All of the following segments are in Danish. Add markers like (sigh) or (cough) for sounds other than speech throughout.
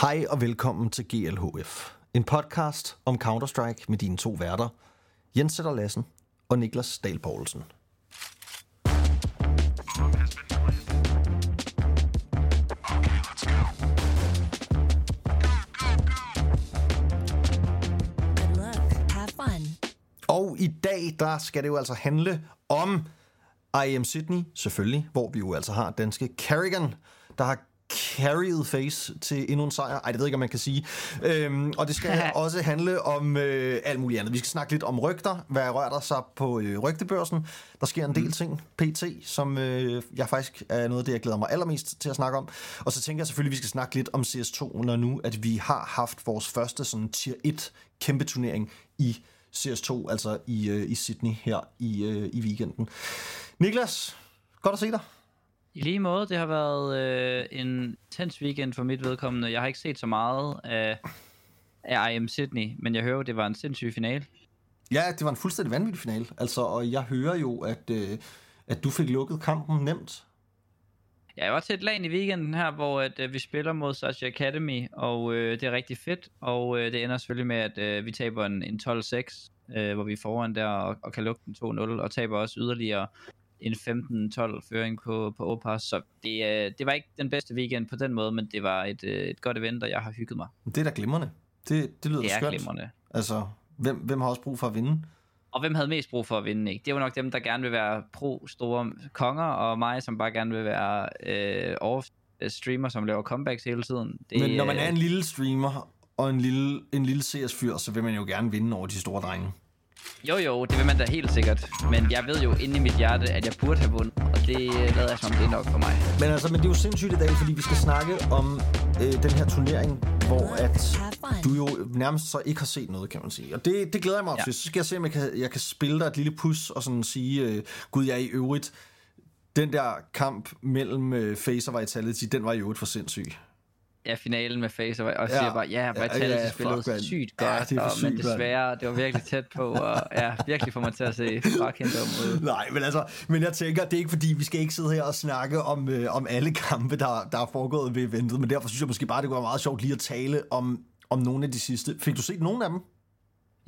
Hej og velkommen til GLHF. En podcast om Counter-Strike med dine to værter, Jens Sætter Lassen og Niklas Dahl Poulsen. Og i dag, der skal det jo altså handle om IM Sydney, selvfølgelig, hvor vi jo altså har danske Carrigan, der har carried face til endnu en sejr. Ej, det ved jeg ikke, om man kan sige. Øhm, og det skal (laughs) også handle om øh, alt muligt andet. Vi skal snakke lidt om rygter. Hvad rører der sig på øh, rygtebørsen? Der sker en del ting, PT, som øh, jeg faktisk er noget af det, jeg glæder mig allermest til at snakke om. Og så tænker jeg selvfølgelig, at vi skal snakke lidt om CS2, når nu, at vi har haft vores første sådan tier 1 kæmpe turnering i CS2, altså i, øh, i Sydney her i, øh, i weekenden. Niklas, godt at se dig. I lige måde, det har været øh, en tens weekend for mit vedkommende. Jeg har ikke set så meget af, af IM Sydney, men jeg hører, det var en sindssyg finale. Ja, det var en fuldstændig vanvittig finale. Altså, og jeg hører jo, at, øh, at du fik lukket kampen nemt. Ja, jeg var til et lag i weekenden her, hvor at, øh, vi spiller mod Sachi Academy, og øh, det er rigtig fedt. Og øh, det ender selvfølgelig med, at øh, vi taber en, en 12-6, øh, hvor vi er foran der og, og kan lukke den 2-0, og taber også yderligere en 15-12 føring på, på Opas. Så det, øh, det var ikke den bedste weekend på den måde, men det var et, øh, et godt event, og jeg har hygget mig. Det er da glimrende. Det, det lyder Det er skønt. glimrende. Altså, hvem, hvem har også brug for at vinde? Og hvem havde mest brug for at vinde, ikke? Det var nok dem, der gerne vil være pro-store konger, og mig, som bare gerne vil være øh, off-streamer, som laver comebacks hele tiden. Det, Men når man er øh, en lille streamer og en lille, en lille CS-fyr, så vil man jo gerne vinde over de store drenge. Jo, jo, det vil man da helt sikkert. Men jeg ved jo inde i mit hjerte, at jeg burde have vundet, og det lader jeg som, det er nok for mig. Men altså, men det er jo sindssygt i dag, fordi vi skal snakke om øh, den her turnering, hvor at du jo nærmest så ikke har set noget, kan man sige. Og det, det glæder jeg mig ja. Til. Så skal jeg se, om jeg kan, jeg kan spille dig et lille pus og sådan sige, øh, gud, jeg er i øvrigt. Den der kamp mellem øh, Face og Vitality, den var i øvrigt for sindssyg. Ja, finalen med Face, og, og Ja. siger bare, ja, Vitality Ja, ja, ja, ja, spillede fuck, sygt Ja, godt, det er og, sygt, men desværre, det var virkelig tæt på, og ja, virkelig får mig til at se fucking dum ud. (laughs) Nej, men altså, men jeg tænker, det er ikke fordi, vi skal ikke sidde her og snakke om, øh, om alle kampe, der, der er foregået ved eventet, men derfor synes jeg måske bare, det kunne være meget sjovt lige at tale om, om nogle af de sidste. Fik du set nogle af dem?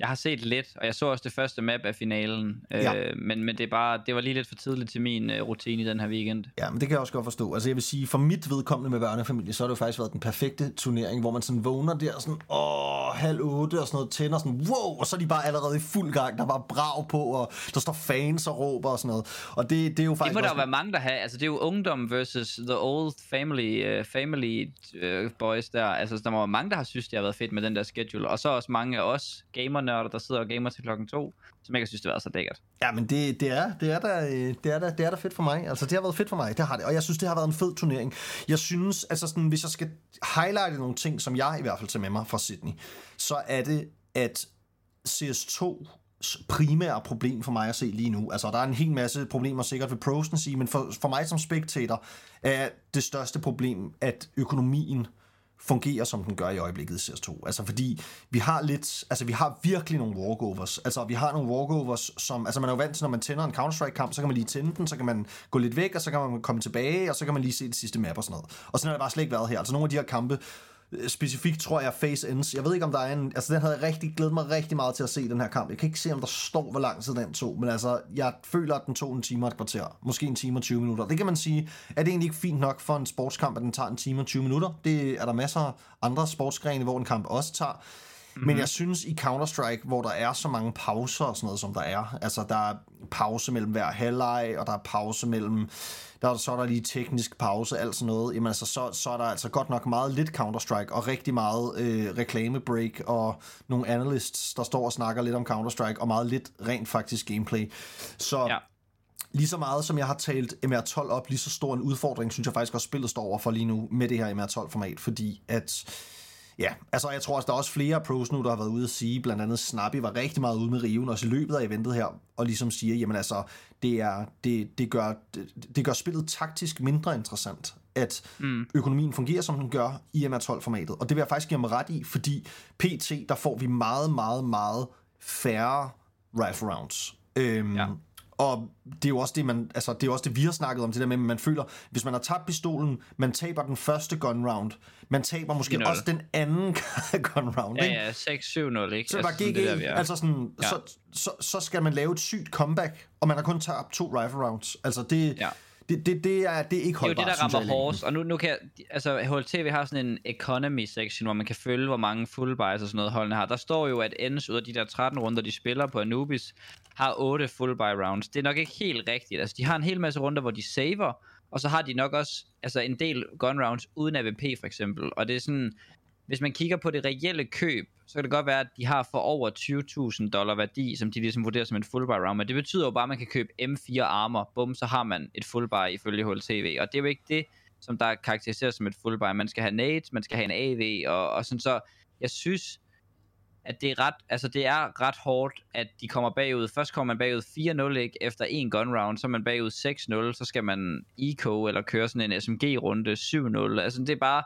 Jeg har set lidt, og jeg så også det første map af finalen, Ja. øh, men, men det, er bare, det var lige lidt for tidligt til min øh, rutine i den her weekend. Ja, men det kan jeg også godt forstå. Altså jeg vil sige, for mit vedkommende med børnefamilie, så har det jo faktisk været den perfekte turnering, hvor man sådan vågner der sådan, åh, halv otte og sådan noget, tænder sådan, wow, og så er de bare allerede i fuld gang, der var brag på, og der står fans og råber og sådan noget. Og det, det er jo Det faktisk må der også- være mange, der har. Altså, det er jo ungdom versus the old family, uh, family uh, boys der. Altså, der må være mange, der har synes, det har været fedt med den der schedule. Og så også mange af os gamernørder, der sidder og gamer til klokken to, som ikke har synes, det har været så lækkert. Ja, men det, det, er, det, er da, øh, det, er da, det er da fedt for mig. Altså, det har været fedt for mig. Det har det. Og jeg synes, det har været en fed turnering. Jeg synes, altså sådan, hvis jeg skal highlighte nogle ting, som jeg i hvert fald tager med mig fra Sydney, så er det, at CS2 primære problem for mig at se lige nu. Altså, der er en hel masse problemer sikkert ved prosen sige, men for, for mig som spectator er det største problem, at økonomien fungerer, som den gør i øjeblikket i CS2. Altså fordi vi har lidt, altså vi har virkelig nogle walkovers. Altså vi har nogle walkovers, som, altså man er jo vant til, når man tænder en Counter-Strike-kamp, så kan man lige tænde den, så kan man gå lidt væk, og så kan man komme tilbage, og så kan man lige se det sidste map og sådan noget. Og sådan har det bare slet ikke været her. Altså nogle af de her kampe, specifikt tror jeg Face Ends. Jeg ved ikke, om der er en... Altså, den havde jeg rigtig glædet mig rigtig meget til at se, den her kamp. Jeg kan ikke se, om der står, hvor lang tid den tog, men altså, jeg føler, at den tog en time og et kvarter. Måske en time og 20 minutter. Det kan man sige, er det egentlig ikke fint nok for en sportskamp, at den tager en time og 20 minutter? Det er der masser af andre sportsgrene, hvor en kamp også tager. Mm-hmm. Men jeg synes i Counter-Strike, hvor der er så mange pauser og sådan noget, som der er, altså der er pause mellem hver halvleg, og der er pause mellem, der er, så er der lige teknisk pause, alt sådan noget, jamen altså, så, så er der altså godt nok meget lidt Counter-Strike, og rigtig meget øh, reklamebreak, og nogle analysts, der står og snakker lidt om Counter-Strike, og meget lidt rent faktisk gameplay. Så Ja. lige så meget som jeg har talt MR12 op, lige så stor en udfordring, synes jeg faktisk også spillet står over for lige nu med det her MR12-format, fordi at Ja, altså jeg tror også, der er også flere pros nu, der har været ude at sige, blandt andet Snappy var rigtig meget ude med riven, også i løbet af eventet her, og ligesom siger, jamen altså, det, er, det, det, gør, det, det gør spillet taktisk mindre interessant, at mm. økonomien fungerer, som den gør i MR12-formatet. Og det vil jeg faktisk give mig ret i, fordi PT, der får vi meget, meget, meget færre rifle rounds. Øhm, Ja. Og det er jo også det, man, altså, det er også det, vi har snakket om, det der med, at man føler, hvis man har tabt pistolen, man taber den første gun round, man taber måske 4-0. også den anden (laughs) gun round, Ja, ja, 6-7-0, ikke? Så var sådan GG, der, er. altså sådan, Ja. så, så, så skal man lave et sygt comeback, og man har kun tabt to rifle rounds. Altså det, Ja. Det, det, det, er, det er ikke Det er jo holdbart, det, der rammer hårdest, og nu, nu kan jeg, altså HLTV har sådan en economy section, hvor man kan følge, hvor mange full buys og sådan noget holdene har. Der står jo, at Ends ud af de der 13 runder, de spiller på Anubis, har 8 full buy rounds. Det er nok ikke helt rigtigt. Altså, de har en hel masse runder, hvor de saver, og så har de nok også altså, en del gun rounds uden AVP for eksempel. Og det er sådan, hvis man kigger på det reelle køb, så kan det godt være, at de har for over 20.000 dollar værdi, som de ligesom vurderer som en full buy round. Men det betyder jo bare, at man kan købe M4 armor. Bum, så har man et full buy ifølge HLTV. Og det er jo ikke det, som der karakteriseres som et full buy. Man skal have nades, man skal have en AV, og, og sådan så. Jeg synes, at det er ret, altså det er ret hårdt, at de kommer bagud. Først kommer man bagud 4-0 ikke, efter en gun round, så er man bagud 6-0, så skal man eco eller køre sådan en SMG-runde 7-0. Altså det er bare,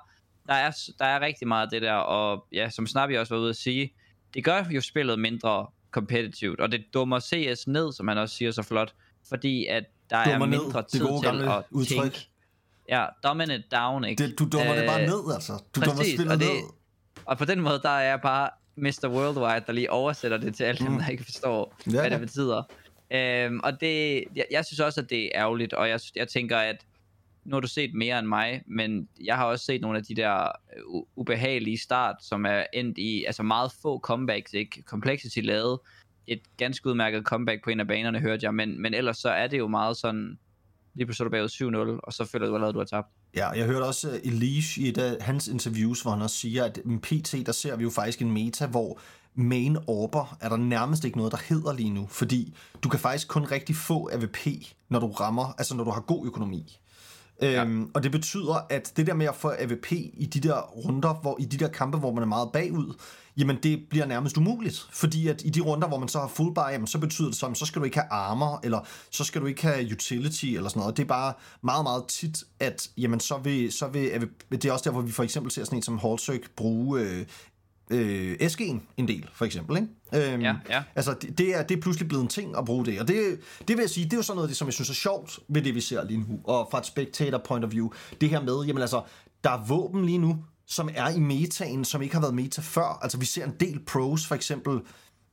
der er, der er rigtig meget af det der, og ja, som Snappy også var ude at sige, det gør jo spillet mindre competitivt, og det dummer CS ned, som han også siger så flot, fordi at der Dummer er ned, mindre det tid gode til at udtryk. tænke. Ja, dominant down, ikke? Det, du dummer det bare Øh, ned, altså. Du dummer præcis, spillet og det- ned. Og på den måde, der er jeg bare Mr. Worldwide, der lige oversætter det til alle dem, Mm. der ikke forstår, Ja, hvad det betyder. Øhm, og det, jeg, jeg synes også, at det er ærgerligt, og jeg, jeg tænker, at nu har du set mere end mig, men jeg har også set nogle af de der øh, u- ubehagelige start, som er endt i altså meget få comebacks, ikke? Complexity lavede et ganske udmærket comeback på en af banerne, hørte jeg, men, men ellers så er det jo meget sådan, lige pludselig er du bagud 7-0, og så føler du allerede, at du har tabt. Ja, jeg hørte også øh, Elish i et af hans interviews, hvor han også siger, at mm, PT, der ser vi jo faktisk en meta, hvor main orber er der nærmest ikke noget, der hedder lige nu, fordi du kan faktisk kun rigtig få AVP, når du rammer, altså når du har god økonomi. Ja. Øhm, og det betyder, at det der med at få AVP i de der runder, hvor i de der kampe, hvor man er meget bagud, jamen det bliver nærmest umuligt. Fordi at i de runder, hvor man så har full buy, jamen så betyder det så, at så skal du ikke have armor, eller så skal du ikke have utility, eller sådan noget. Det er bare meget, meget tit, at jamen så vil, så vil AVP, det er også der, hvor vi for eksempel ser sådan en som Halsøk bruge øh, øh, SG'en en del, for eksempel. Ikke? Øhm, Ja, ja. Altså, det, det, er, det er pludselig blevet en ting at bruge det. Og det, det vil jeg sige, det er jo sådan noget, det, som jeg synes er sjovt ved det, vi ser lige nu. Og fra et spectator point of view, det her med, jamen altså, der er våben lige nu, som er i metaen, som ikke har været meta før. Altså, vi ser en del pros, for eksempel,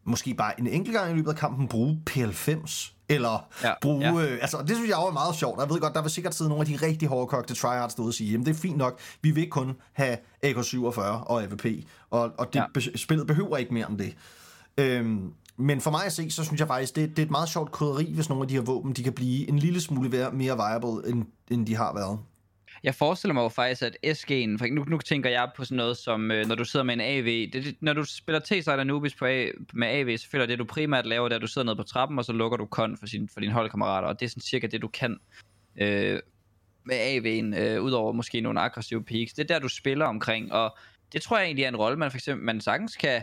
måske bare en enkelt gang i løbet af kampen, bruge PL5's. Eller Ja, bruge... ja. Øh, altså, det synes jeg jo er meget sjovt. Jeg ved godt, der vil sikkert sidde nogle af de rigtig hårdkogte tryhards derude og sige, jamen det er fint nok, vi vil ikke kun have AK-47 og AVP, og, og det, Ja. be, spillet behøver ikke mere end det. Øhm, men for mig at se, så synes jeg faktisk, det, det er et meget sjovt krydderi, hvis nogle af de her våben, de kan blive en lille smule mere viable, end, end de har været. Jeg forestiller mig jo faktisk, at SG'en, for nu, nu tænker jeg på sådan noget som, øh, når du sidder med en AV, det, det, når du spiller T-side Anubis på A, med AV, så føler det du primært laver, det er, at du sidder nede på trappen, og så lukker du kon for, sin, for dine holdkammerater, og det er sådan cirka det, du kan øh, med AV'en, øh, udover måske nogle aggressive peaks. Det er der, du spiller omkring, og det tror jeg egentlig er en rolle, man for eksempel, man sagtens kan,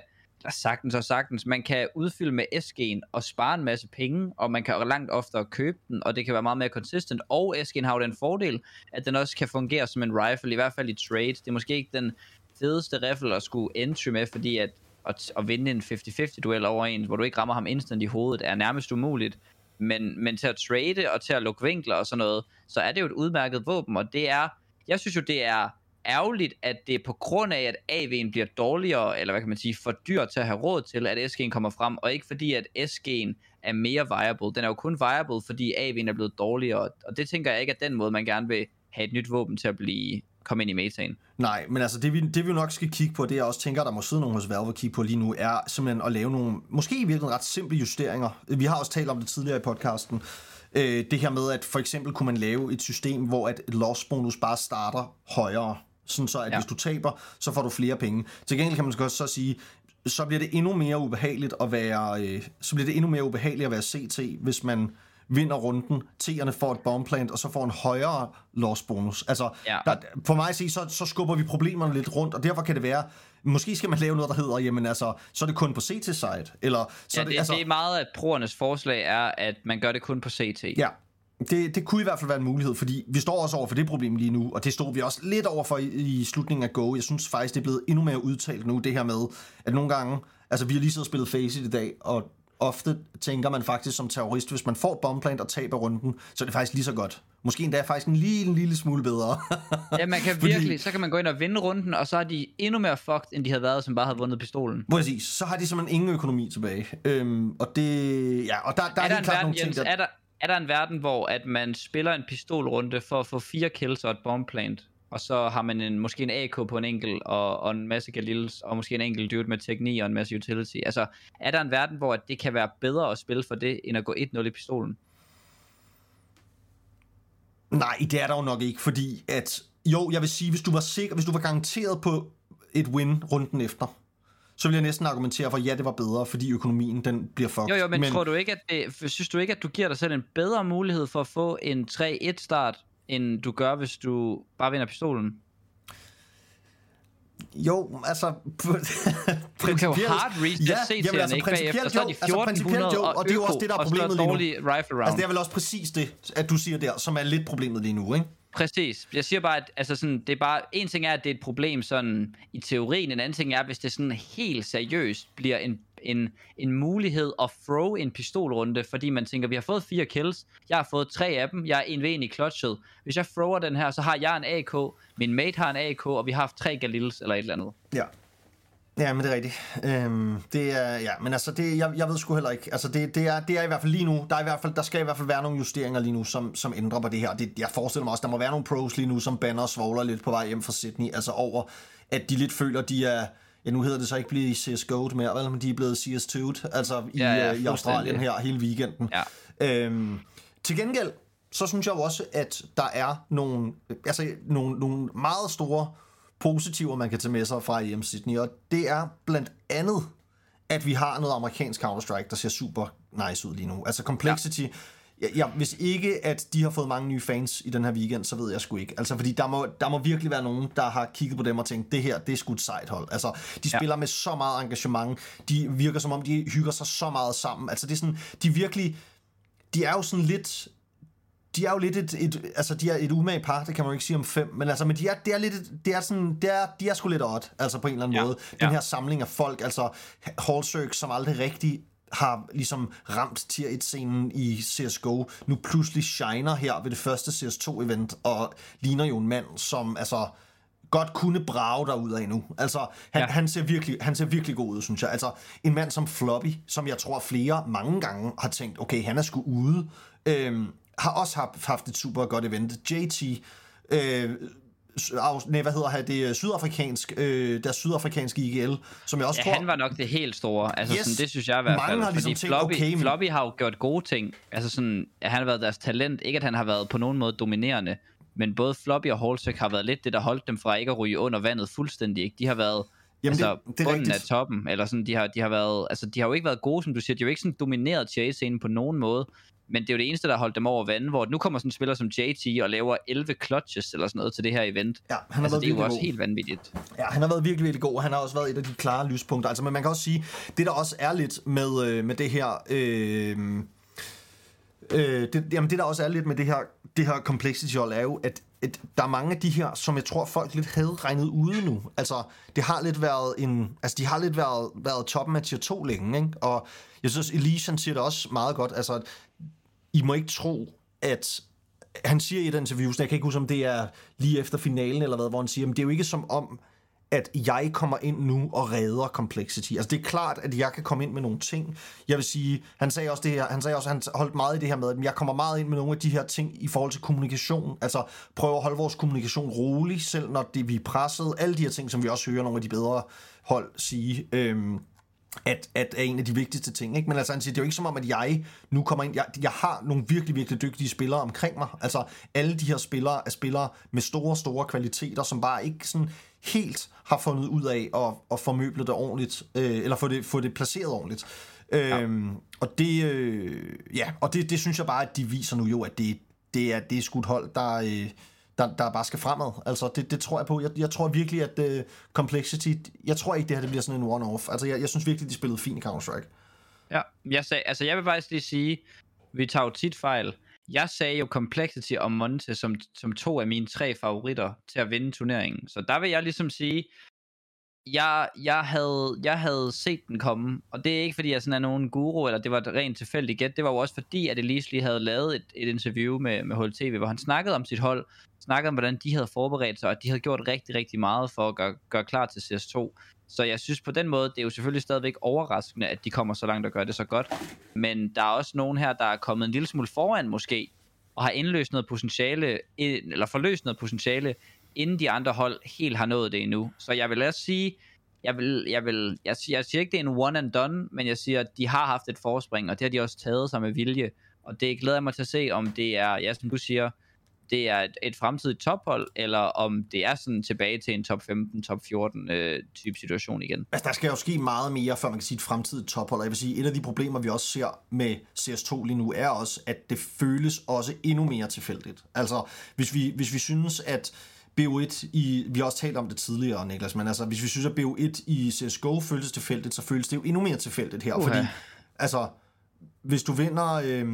sagtens og sagtens, man kan udfylde med SG'en og spare en masse penge, og man kan langt oftere købe den, og det kan være meget mere consistent, og SG'en har jo den fordel, at den også kan fungere som en rifle, i hvert fald i trade. Det er måske ikke den fedeste rifle at skulle entry med, fordi at, at, at vinde en 50-50 duel over en, hvor du ikke rammer ham instant i hovedet, er nærmest umuligt. Men, men til at trade og til at lukke vinkler og sådan noget, så er det jo et udmærket våben, og det er, jeg synes jo, det er ærgerligt, at det er på grund af, at AV'en bliver dårligere, eller hvad kan man sige, for dyr til at have råd til, at SG'en kommer frem, og ikke fordi, at SG'en er mere viable. Den er jo kun viable, fordi AV'en er blevet dårligere, og det tænker jeg ikke er den måde, man gerne vil have et nyt våben til at blive komme ind i metaen. Nej, men altså det vi, det vi nok skal kigge på, det jeg også tænker, der må sidde nogen hos Valve og kigge på lige nu, er simpelthen at lave nogle, måske i virkeligheden ret simple justeringer. Vi har også talt om det tidligere i podcasten. Øh, det her med, at for eksempel kunne man lave et system, hvor at loss bonus bare starter højere. Sådan så, at Ja. hvis du taber, så får du flere penge. Til gengæld kan man så også så sige, så bliver det endnu mere ubehageligt at være, øh, så bliver det endnu mere ubehageligt at være CT, hvis man vinder runden, T'erne får et bombplant, og så får en højere loss bonus. Altså, Ja. der, for mig at sige, så, så skubber vi problemerne lidt rundt, og derfor kan det være, måske skal man lave noget, der hedder, jamen altså, så er det kun på CT-side, eller så Ja, det, det, altså, det er meget, at brugernes forslag er, at man gør det kun på CT. Ja, det, det kunne i hvert fald være en mulighed, fordi vi står også over for det problem lige nu, og det stod vi også lidt over for i, i slutningen af Go. Jeg synes faktisk, det er blevet endnu mere udtalt nu, det her med, at nogle gange, altså vi har lige siddet og spillet Faceit i dag, og ofte tænker man faktisk som terrorist, hvis man får bombplant og taber runden, så er det faktisk lige så godt. Måske endda faktisk en lille, en lille smule bedre. Ja, man kan (laughs) Fordi- virkelig, så kan man gå ind og vinde runden, og så er de endnu mere fucked, end de havde været, som bare havde vundet pistolen. Præcis, så har de simpelthen ingen økonomi tilbage. Øhm, og det, ja, og der, der er, er, der helt klart nogle ting, der... er, der, er der en verden, hvor at man spiller en pistolrunde for at få fire kills og et bombplant, og så har man en, måske en AK på en enkelt, og, og en masse Galils, og måske en enkelt dude med teknik og en masse utility. Altså, er der en verden, hvor at det kan være bedre at spille for det, end at gå 1-0 i pistolen? Nej, det er der jo nok ikke, fordi at... Jo, jeg vil sige, hvis du var sikker, hvis du var garanteret på et win runden efter, så vil jeg næsten argumentere for, ja, det var bedre, fordi økonomien den bliver fucked. Jo, jo, men, men tror du ikke, at det, synes du ikke, at du giver dig selv en bedre mulighed for at få en 3-1 start, end du gør, hvis du bare vinder pistolen? Jo, altså... Du kan jo hard reset ja, jamen, altså, ikke bagefter, og så er de principielt jo, altså, 1400 principielt jo, og det er jo også det, der er problemet lige nu. rifle round. Altså, det er vel også præcis det, at du siger der, som er lidt problemet lige nu, ikke? Præcis. Jeg siger bare, at altså sådan, det er bare, en ting er, at det er et problem sådan i teorien, en anden ting er, hvis det sådan helt seriøst bliver en, en, en mulighed at throw en pistolrunde, fordi man tænker, vi har fået fire kills, jeg har fået tre af dem, jeg er en ved en i clutchet. Hvis jeg thrower den her, så har jeg en AK, min mate har en AK, og vi har haft tre Galils eller et eller andet. Ja. Ja, men det er rigtigt. Øhm, det er, ja, men altså, det, jeg, jeg ved sgu heller ikke. Altså, det, det, er, det er i hvert fald lige nu, der, er i hvert fald, der skal i hvert fald være nogle justeringer lige nu, som, som ændrer på det her. Det, jeg forestiller mig også, der må være nogle pros lige nu, som banner og svogler lidt på vej hjem fra Sydney, altså over, at de lidt føler, de er, ja, nu hedder det så ikke blive CSGO'd mere, vel, men de er blevet CS2'd, altså i, Ja, ja, øh, i Australien her hele weekenden. Ja. Øhm, til gengæld, så synes jeg jo også, at der er nogle, altså, nogle, nogle meget store positiver, man kan tage med sig fra EM Sydney, og det er blandt andet, at vi har noget amerikansk Counter-Strike, der ser super nice ud lige nu. Altså Complexity, ja. Ja, hvis ikke, at de har fået mange nye fans i den her weekend, så ved jeg sgu ikke. Altså, fordi der må, der må virkelig være nogen, der har kigget på dem og tænkt, det her, det er sgu et sejt hold. Altså, de Ja. spiller med så meget engagement, de virker som om, de hygger sig så meget sammen. Altså, det er sådan, de virkelig, de er jo sådan lidt de er jo lidt et, et altså de er et umage par, det kan man jo ikke sige om fem, men altså, men de er, det er lidt, et- det er sådan, det er, de er sgu lidt odd, altså på en eller anden Ja, måde. Den ja. her samling af folk, altså Hallsøk, som aldrig rigtig har ligesom ramt tier 1 scenen i CSGO, nu pludselig shiner her ved det første CS2-event, og ligner jo en mand, som altså godt kunne brage derud af nu. Altså, han. Ja. han, ser virkelig, han ser virkelig god ud, synes jeg. Altså, en mand som Floppy, som jeg tror flere mange gange har tænkt, okay, han er sgu ude, øhm, har også haft, haft et super godt event. JT, øh, af- nej, hvad hedder det, det sydafrikansk, øh, der sydafrikanske IGL, som jeg også Ja, tror... han var nok det helt store. Altså Yes. sådan, det synes jeg i hvert Mange fald. har ligesom fordi tænkt, Floppy, okay, men- Floppy har jo gjort gode ting. Altså sådan, at han har været deres talent. Ikke at han har været på nogen måde dominerende. Men både Floppy og Holsek har været lidt det, der holdt dem fra ikke at ryge under vandet fuldstændig. Ikke? De har været Jamen, altså, det- det er bunden af rigtigt. toppen. Eller sådan, de, har, de, har været, altså, de har jo ikke været gode, som du siger. De har jo ikke sådan domineret chase-scenen på nogen måde. Men det er jo det eneste, der har holdt dem over vandet, hvor nu kommer sådan en spiller som JT og laver 11 clutches eller sådan noget til det her event. Ja, han har altså, været det er jo virkelig også god. helt vanvittigt. Ja, han har været virkelig, virkelig god, han har også været et af de klare lyspunkter. Altså, men man kan også sige, det der også er lidt med, øh, med det her... Øh, øh, det, jamen, det der også er lidt med det her, det her complexity hold, er jo, at, at der er mange af de her, som jeg tror, folk lidt havde regnet ude nu. Altså, det har lidt været en... Altså, de har lidt været, været toppen af tier 2 længe, ikke? Og jeg synes, Elysian siger det også meget godt. Altså, i må ikke tro, at han siger i et interview, jeg kan ikke huske, om det er lige efter finalen eller hvad, hvor han siger, men det er jo ikke som om, at jeg kommer ind nu og redder Complexity. Altså det er klart, at jeg kan komme ind med nogle ting. Jeg vil sige, han sagde også det her, han sagde også, han holdt meget i det her med, at jeg kommer meget ind med nogle af de her ting i forhold til kommunikation. Altså prøve at holde vores kommunikation rolig, selv når det, vi er presset. Alle de her ting, som vi også hører nogle af de bedre hold sige. Øhm, at, at er en af de vigtigste ting. Ikke? Men altså, han siger, det er jo ikke som om, at jeg nu kommer ind... Jeg, jeg har nogle virkelig, virkelig dygtige spillere omkring mig. Altså, alle de her spillere er spillere med store, store kvaliteter, som bare ikke sådan helt har fundet ud af at, at formøble det ordentligt, øh, eller få det, få det placeret ordentligt. Ja. Øhm, og det, øh, ja, og det, det synes jeg bare, at de viser nu jo, at det, det er, det er sgu et hold, der, øh, der, der bare skal fremad. Altså, det, det tror jeg på. Jeg, jeg tror virkelig, at uh, Complexity... Jeg tror ikke, det her det bliver sådan en one-off. Altså, jeg, jeg synes virkelig, de spillede fint i Counter-Strike. Ja, jeg, sag, altså jeg vil faktisk lige sige, vi tager jo tit fejl. Jeg sagde jo Complexity og Monte som, som to af mine tre favoritter til at vinde turneringen. Så der vil jeg ligesom sige, jeg, jeg, havde, jeg havde set den komme, og det er ikke fordi, jeg sådan er nogen guru, eller det var et rent tilfældigt gæt, det var jo også fordi, at Elise lige havde lavet et, et interview med, med HLTV, hvor han snakkede om sit hold, snakkede om, hvordan de havde forberedt sig, og at de havde gjort rigtig, rigtig meget for at gøre, gøre klar til CS2. Så jeg synes på den måde, det er jo selvfølgelig stadigvæk overraskende, at de kommer så langt og gør det så godt. Men der er også nogen her, der er kommet en lille smule foran måske, og har indløst noget potentiale, eller forløst noget potentiale, inden de andre hold helt har nået det endnu. Så jeg vil også sige, jeg, vil, jeg, vil, jeg, siger, jeg siger ikke, det er en one and done, men jeg siger, at de har haft et forspring, og det har de også taget sig med vilje. Og det glæder jeg mig til at se, om det er, ja, som du siger, det er et, et fremtidigt tophold, eller om det er sådan tilbage til en top 15, top 14 øh, type situation igen. Altså, der skal jo ske meget mere, før man kan sige et fremtidigt tophold. Og jeg vil sige, et af de problemer, vi også ser med CS2 lige nu, er også, at det føles også endnu mere tilfældigt. Altså, hvis vi, hvis vi synes, at BO1 i, vi har også talt om det tidligere, Niklas, men altså, hvis vi synes, at BO1 i CSGO føles tilfældigt, så føles det jo endnu mere tilfældigt her, uh-huh. fordi, altså, hvis du vinder, øh,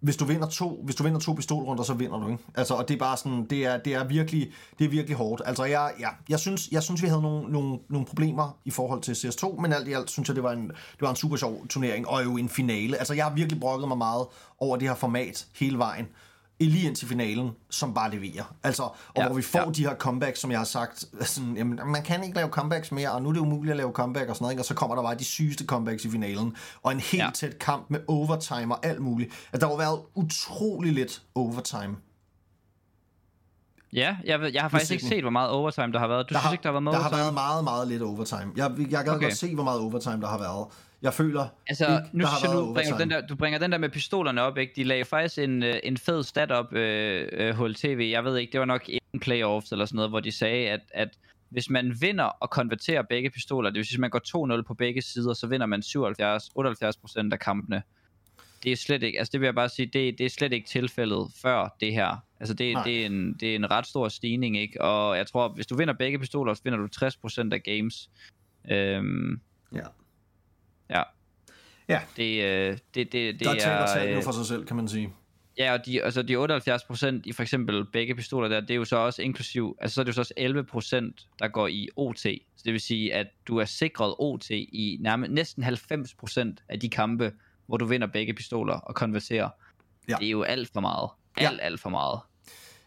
hvis du vinder to, hvis du vinder to pistolrunder, så vinder du, ikke? Altså, og det er bare sådan, det er, det er virkelig, det er virkelig hårdt. Altså, jeg, ja, jeg synes, jeg synes, vi havde nogle, nogle, nogle problemer i forhold til CS2, men alt i alt synes jeg, det var en, det var en super sjov turnering, og jo en finale. Altså, jeg har virkelig brokket mig meget over det her format hele vejen lige ind til finalen, som bare leverer. Altså, og ja, hvor vi får ja. de her comebacks, som jeg har sagt, sådan, jamen, man kan ikke lave comebacks mere, og nu er det umuligt at lave comeback og sådan noget, ikke? og så kommer der bare de sygeste comebacks i finalen, og en helt ja. tæt kamp med overtime og alt muligt. Altså, der har været utrolig lidt overtime. Ja, jeg, jeg har faktisk ikke set, hvor meget overtime der har været. Du der synes har, ikke, der har været meget Der overtime? har været meget, meget lidt overtime. Jeg, jeg kan okay. godt se, hvor meget overtime der har været. Jeg føler altså, ikke, nu der har synes været du, bringer den der, du bringer den der med pistolerne op, ikke? De lagde faktisk en, øh, en fed stat op, øh, øh, HLTV. Jeg ved ikke, det var nok en playoffs eller sådan noget, hvor de sagde, at, at hvis man vinder og konverterer begge pistoler, det vil sige, at man går 2-0 på begge sider, så vinder man 77-78% af kampene. Det er slet ikke, altså det vil jeg bare sige, det, det er slet ikke tilfældet før det her. Altså det, det, er en, det er en ret stor stigning, ikke? Og jeg tror, hvis du vinder begge pistoler, så vinder du 60% af games. Øhm, ja. Ja. Ja. Det, øh, det, det, det der taler er... tallene øh, for sig selv, kan man sige. Ja, og de, altså de 78% i for eksempel begge pistoler der, det er jo så også inklusiv, altså så er det jo så også 11%, der går i OT. Så det vil sige, at du er sikret OT i nærmest, næsten 90% af de kampe, hvor du vinder begge pistoler og konverterer. Ja. Det er jo alt for meget. Alt, ja. alt for meget.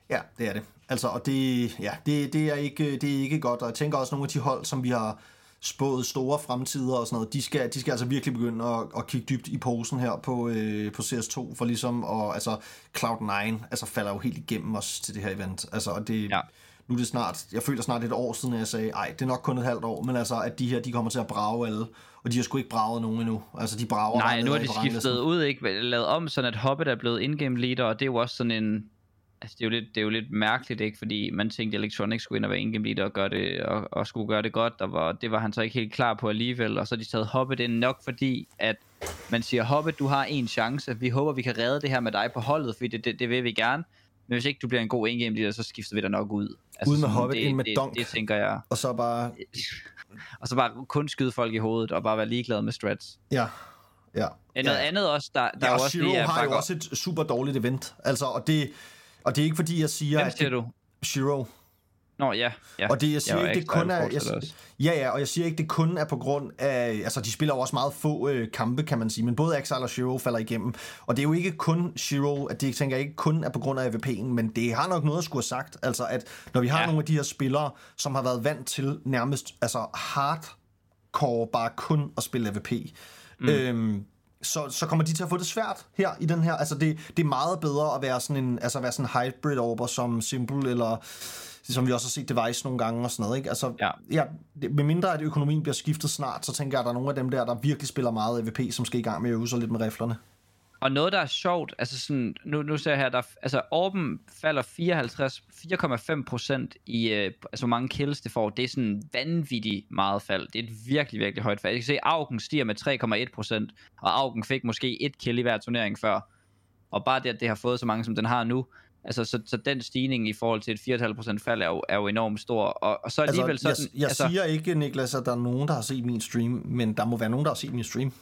Ja, det er det. Altså, og det, ja, det, det, er ikke, det er ikke godt, og jeg tænker også nogle af de hold, som vi har spået store fremtider og sådan noget, de skal, de skal altså virkelig begynde at, at kigge dybt i posen her på, øh, på CS2, for ligesom, og altså Cloud9 altså falder jo helt igennem os til det her event, altså, og det, ja. nu er det snart, jeg føler snart et år siden, at jeg sagde, ej, det er nok kun et halvt år, men altså, at de her, de kommer til at brage alle, og de har sgu ikke braget nogen endnu, altså de brager Nej, nu er de skiftet ud, ikke, lavet om, sådan at Hobbit er blevet in-game leader, og det er jo også sådan en, altså det er jo lidt, det er jo lidt mærkeligt, ikke? Fordi man tænkte, at Electronics skulle ind og være leader og, gøre det, og, og, skulle gøre det godt, og var, det var han så ikke helt klar på alligevel, og så de taget Hobbit ind nok fordi, at man siger, Hobbit, du har en chance, vi håber, vi kan redde det her med dig på holdet, fordi det, det, det vil vi gerne, men hvis ikke du bliver en god leader, så skifter vi dig nok ud. Altså, ud med Hobbit, det, ind med det, Dunk. Det, det, tænker jeg. Og så bare... og så bare kun skyde folk i hovedet, og bare være ligeglad med strats. Ja, ja. Noget ja. andet også, der, der ja, er og også Shiro er har jo også et super dårligt event, altså, og det, og det er ikke fordi, jeg siger, Hvem at siger det, du? Shiro, Nå, ja. ja. Og det, jeg siger var ikke, det kun er... Jeg, ja, ja, og jeg siger ikke, det kun er på grund af... Altså, de spiller jo også meget få øh, kampe, kan man sige, men både Axel og Shiro falder igennem. Og det er jo ikke kun Shiro, at det tænker jeg ikke kun er på grund af AVP'en, men det har nok noget at skulle have sagt. Altså, at når vi har. Ja. nogle af de her spillere, som har været vant til nærmest altså hardcore bare kun at spille AVP, mm. øhm, så, så kommer de til at få det svært her i den her. Altså det, det er meget bedre at være sådan en altså være sådan en hybrid over som Simple eller som vi også har set Device nogle gange og sådan noget, ikke? Altså, Ja. ja med mindre at økonomien bliver skiftet snart, så tænker jeg, at der er nogle af dem der, der virkelig spiller meget AVP, som skal i gang med at øve sig lidt med riflerne. Og noget, der er sjovt, altså sådan, nu, nu ser jeg her, der, altså Orben falder 54, 4,5 procent i, øh, altså hvor mange kills det får. Det er sådan vanvittigt meget fald. Det er et virkelig, virkelig højt fald. Jeg kan se, Augen stiger med 3,1 procent, og Augen fik måske et kill i hver turnering før. Og bare det, at det har fået så mange, som den har nu, altså så, så den stigning i forhold til et 4,5 procent fald er jo, er jo enormt stor. Og, og så alligevel Altså, sådan, jeg, jeg altså, siger ikke, Niklas, at der er nogen, der har set min stream, men der må være nogen, der har set min stream.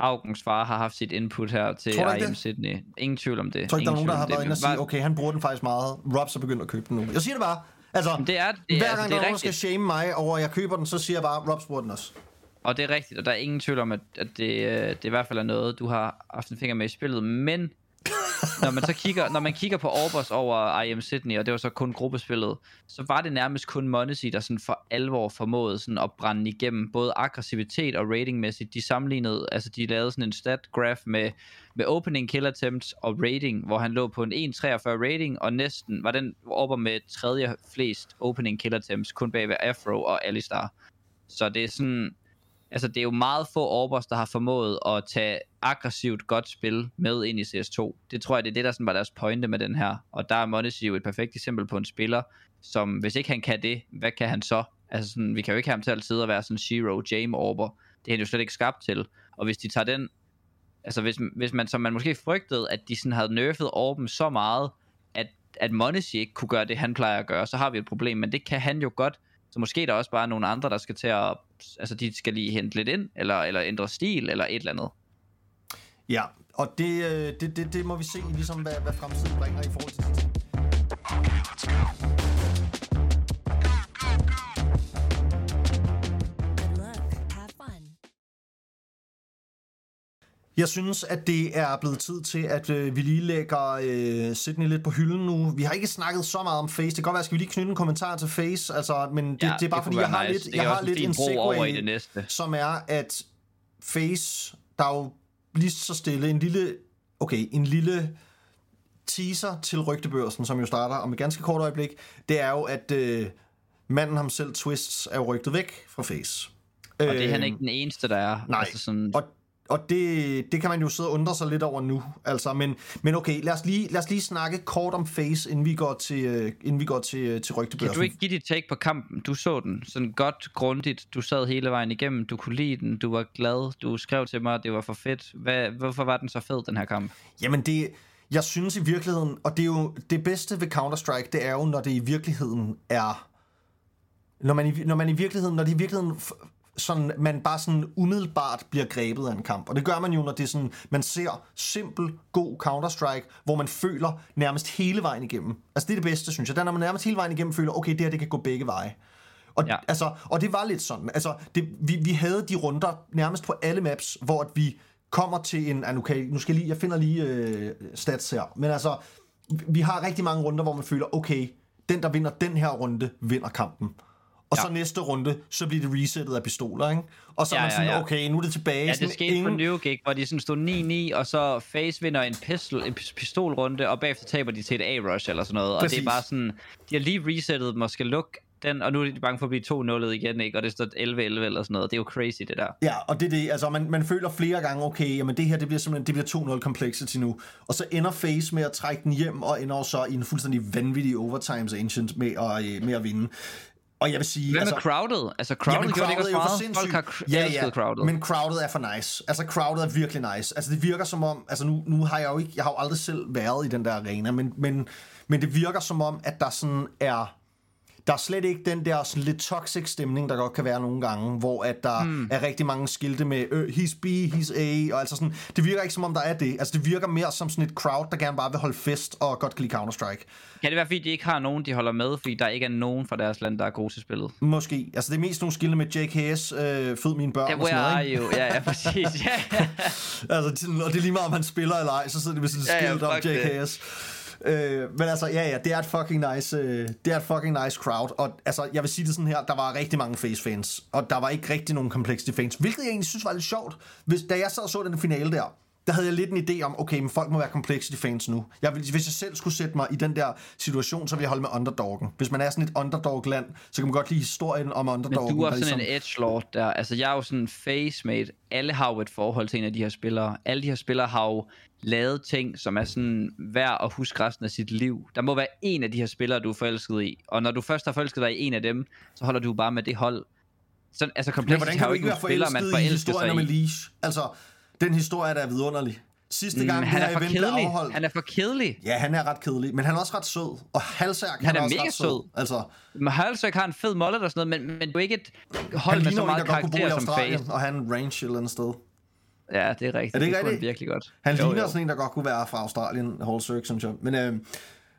Augens far har haft sit input her til IM? Sydney. Ingen tvivl om det. Tror ikke, der er nogen, der har været inde og sige, okay, han bruger den faktisk meget. Robs er begyndt at købe den nu. Jeg siger det bare. Altså, det er- det er- hver altså, gang det er der er nogen, skal shame mig over, at jeg køber den, så siger jeg bare, Rob spurgte den også. Og det er rigtigt, og der er ingen tvivl om, at, at det, øh, det i hvert fald er noget, du har haft en finger med i spillet. Men (laughs) når man så kigger, når man kigger på Orbos over IM Sydney, og det var så kun gruppespillet, så var det nærmest kun Monesi, der sådan for alvor formåede sådan at brænde igennem både aggressivitet og ratingmæssigt. De sammenlignede, altså de lavede sådan en stat graph med, med opening kill attempts og rating, hvor han lå på en 1.43 rating, og næsten var den over med tredje flest opening kill attempts, kun bag ved Afro og Alistar. Så det er sådan, altså det er jo meget få Orbers, der har formået at tage aggressivt godt spil med ind i CS2. Det tror jeg, det er det, der sådan var deres pointe med den her. Og der er Modesty jo et perfekt eksempel på en spiller, som hvis ikke han kan det, hvad kan han så? Altså sådan, vi kan jo ikke have ham til altid at være sådan Zero Jame Orber. Det er han jo slet ikke skabt til. Og hvis de tager den, altså hvis, hvis man, som man måske frygtede, at de sådan havde nerfed Orben så meget, at, at Modesty ikke kunne gøre det, han plejer at gøre, så har vi et problem. Men det kan han jo godt. Så måske er der også bare nogle andre, der skal til at, altså de skal lige hente lidt ind, eller, eller ændre stil, eller et eller andet. Ja, og det, øh, det, det, det må vi se, ligesom hvad, hvad fremtiden bringer i forhold til det. Okay, let's go. Jeg synes, at det er blevet tid til, at øh, vi lige lægger øh, Sydney lidt på hylden nu. Vi har ikke snakket så meget om Face. Det kan godt være, skal vi lige knytte en kommentar til Face, altså, men det, Ja, det er bare det fordi, jeg har nice. lidt, jeg har en lidt en bro over i det næste. som er, at Face, der er jo lige så stille en lille, okay, en lille teaser til rygtebørsen, som jo starter om et ganske kort øjeblik, det er jo, at øh, manden ham selv, Twists, er jo rygtet væk fra Face. Og det er han Øhm, ikke den eneste, der er. Nej, Altså sådan, og, og det, det kan man jo sidde og undre sig lidt over nu. Altså, men, men okay, lad os, lige, lad os lige snakke kort om Face, inden vi går til, øh, inden vi går til, øh, til rygtebørsen. kan du ikke give dit take på kampen? Du så den sådan godt, grundigt. Du sad hele vejen igennem. Du kunne lide den. Du var glad. Du skrev til mig, at det var for fedt. Hvad, hvorfor var den så fed, den her kamp? Jamen det, jeg synes i virkeligheden, og det er jo det bedste ved Counter-Strike, det er jo, når det i virkeligheden er, når man i, når man i virkeligheden, når det i virkeligheden sådan, man bare sådan umiddelbart bliver grebet af en kamp. Og det gør man jo, når det er sådan, man ser simpel, god Counter-Strike, hvor man føler nærmest hele vejen igennem. Altså det er det bedste, synes jeg. Det er, når man nærmest hele vejen igennem føler, okay, det her, det kan gå begge veje. Og, ja. Altså, og det var lidt sådan. Altså, det, vi, vi havde de runder nærmest på alle maps, hvor at vi kommer til en... ah, jeg, nu skal jeg lige... Jeg finder lige øh, stats her. Men altså, vi har rigtig mange runder, hvor man føler, okay, den, der vinder den her runde, vinder kampen. Og ja. så Ja. næste runde, så bliver det resettet af pistoler, ikke? Og så er Ja, man ja, sådan, ja. okay, nu er det tilbage. Ja, det skete ingen... på New Gig, hvor de sådan stod 9-9, og så Face vinder en, pistol, en pis- pistolrunde, og bagefter taber de til et A-rush eller sådan noget. Og Præcis. det er bare sådan, de har lige resettet dem og skal lukke den, og nu er de bange for at blive 2-0 igen, ikke? Og det står 11-11 eller sådan noget. Det er jo crazy, det der. Ja, og det er det, altså man, man føler flere gange, okay, jamen det her, det bliver simpelthen, det bliver 2-0 complexity nu. Og så ender Face med at trække den hjem, og ender så i en fuldstændig vanvittig overtimes ancient med at, øh, med at vinde. Og jeg vil sige... Hvad altså, med Crowded? Altså, Crowded Jamen, gjorde det ikke er for sindssygt. Folk har cr- ja, ja, Crowded. men Crowded er for nice. Altså, Crowded er virkelig nice. Altså, det virker som om... Altså, nu, nu har jeg jo ikke... Jeg har jo aldrig selv været i den der arena, men, men, men det virker som om, at der sådan er... Der er slet ikke den der sådan lidt toxic stemning, der godt kan være nogle gange, hvor at der mm. er rigtig mange skilte med øh, he's B, he's A, og altså sådan, det virker ikke som om der er det. Altså det virker mere som sådan et crowd, der gerne bare vil holde fest og godt kan lide Counter-Strike. Kan det være, fordi de ikke har nogen, de holder med, fordi der ikke er nogen fra deres land, der er gode til spillet? Måske. Altså det er mest nogle skilte med JKS, øh, fød mine børn Ja, og sådan noget, ikke? you? Ja, ja, (laughs) præcis. Ja. Altså, og det er lige meget, om han spiller eller ej, så sidder det med sådan et Ja, ja, skilt om fuck det. Øh, men altså, ja, ja, det er et fucking nice, øh, det er et fucking nice crowd. Og altså, jeg vil sige det sådan her, der var rigtig mange face-fans, og der var ikke rigtig nogen complexity fans, hvilket jeg egentlig synes var lidt sjovt. Hvis, da jeg sad og så den finale der, der havde jeg lidt en idé om, okay, men folk må være complexity fans nu. Jeg vil, hvis jeg selv skulle sætte mig i den der situation, så ville jeg holde med underdoggen. Hvis man er sådan et underdog-land, så kan man godt lide historien om Men underdoggen. du er sådan ligesom- en edgelord der. Altså, jeg er jo sådan en face-mate. Alle har jo et forhold til en af de her spillere. Alle de her spillere har jo lavet ting, som er sådan værd at huske resten af sit liv. Der må være en af de her spillere, du er forelsket i. Og når du først har forelsket dig i en af dem, så holder du bare med det hold. Så, altså, Complexity hvordan har kan jo du ikke være spillere, man forelsket i historien om? Altså, den historie der er vidunderlig. Sidste gang, Mm, han er for event kedelig. afholdt... Han er for kedelig. Ja, han er ret kedelig, men han er også ret sød. Og Halsærk, Han er også mega ret sød. Altså, Men Halsøk har en fed mollet og sådan noget, men, men du er ikke et hold han med så meget karakter som face. og han er en range et eller andet sted. Ja, det er rigtigt. Er det ikke kunne rigtigt? han virkelig godt. Han Jo, ligner jo. sådan en, der godt kunne være fra Australien, Halsærk, synes jeg. Men, øh,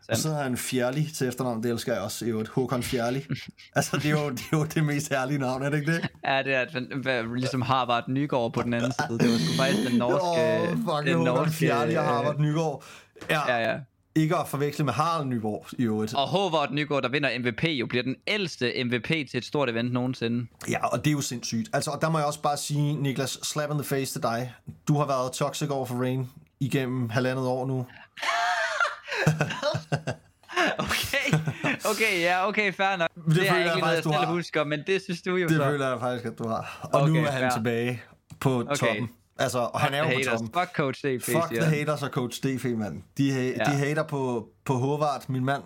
Og så hedder han Fjerli til efternavn, det elsker jeg også, i øvrigt. Håkon Fjerli. (laughs) altså, det er, jo, det er jo det mest herlige navn, er det ikke det? Ja, det er at ligesom Harvard Nygaard på den anden side. Det var sgu faktisk den (laughs) norske... Åh, oh, fuck, den Håkon Fjerli og Harvard Nygaard. Ja, Ja, ja. Ikke at forveksle med Harald Nyborg, i øvrigt. Og Håvard Nygaard, der vinder MVP, jo bliver den ældste MVP til et stort event nogensinde. Ja, og det er jo sindssygt. Altså, og der må jeg også bare sige, Niklas, slap in the face til dig. Du har været toxic over for Rain igennem halvandet år nu. (laughs) Okay, okay, ja, okay, fair nok. Det, føler er jeg ikke noget, jeg selv husker, men det synes du jo Det så. føler jeg faktisk, at du har. Og nu Okay, er han fair. tilbage på Okay. toppen. Altså, og han er jo på haters. toppen. Fuck coach DP, Fuck the haters og coach DF, mand. De, Ja. de hater på, på Håvard, min mand.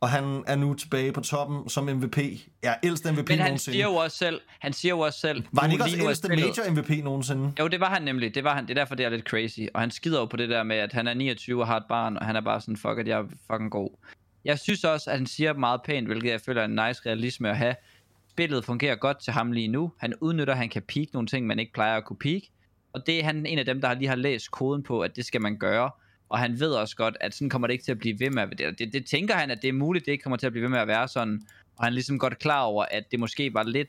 Og han er nu tilbage på toppen som MVP. Ja, ældste MVP Men han nogensinde. siger jo også selv, han siger jo også selv, Var han ikke også ældste major MVP nogensinde? Jo, det var han nemlig. Det var han. Det er derfor, det er lidt crazy. Og han skider jo på det der med, at han er 29 og har et barn, og han er bare sådan, fuck at jeg er fucking god. Jeg synes også, at han siger meget pænt, hvilket jeg føler er en nice realisme at have. Spillet fungerer godt til ham lige nu. Han udnytter, at han kan peak nogle ting, man ikke plejer at kunne peak. Og det er han en af dem, der lige har læst koden på, at det skal man gøre. Og han ved også godt, at sådan kommer det ikke til at blive ved med at det, det, det tænker han, at det er muligt, det ikke kommer til at blive ved med at være sådan. Og han er ligesom godt klar over, at det måske var lidt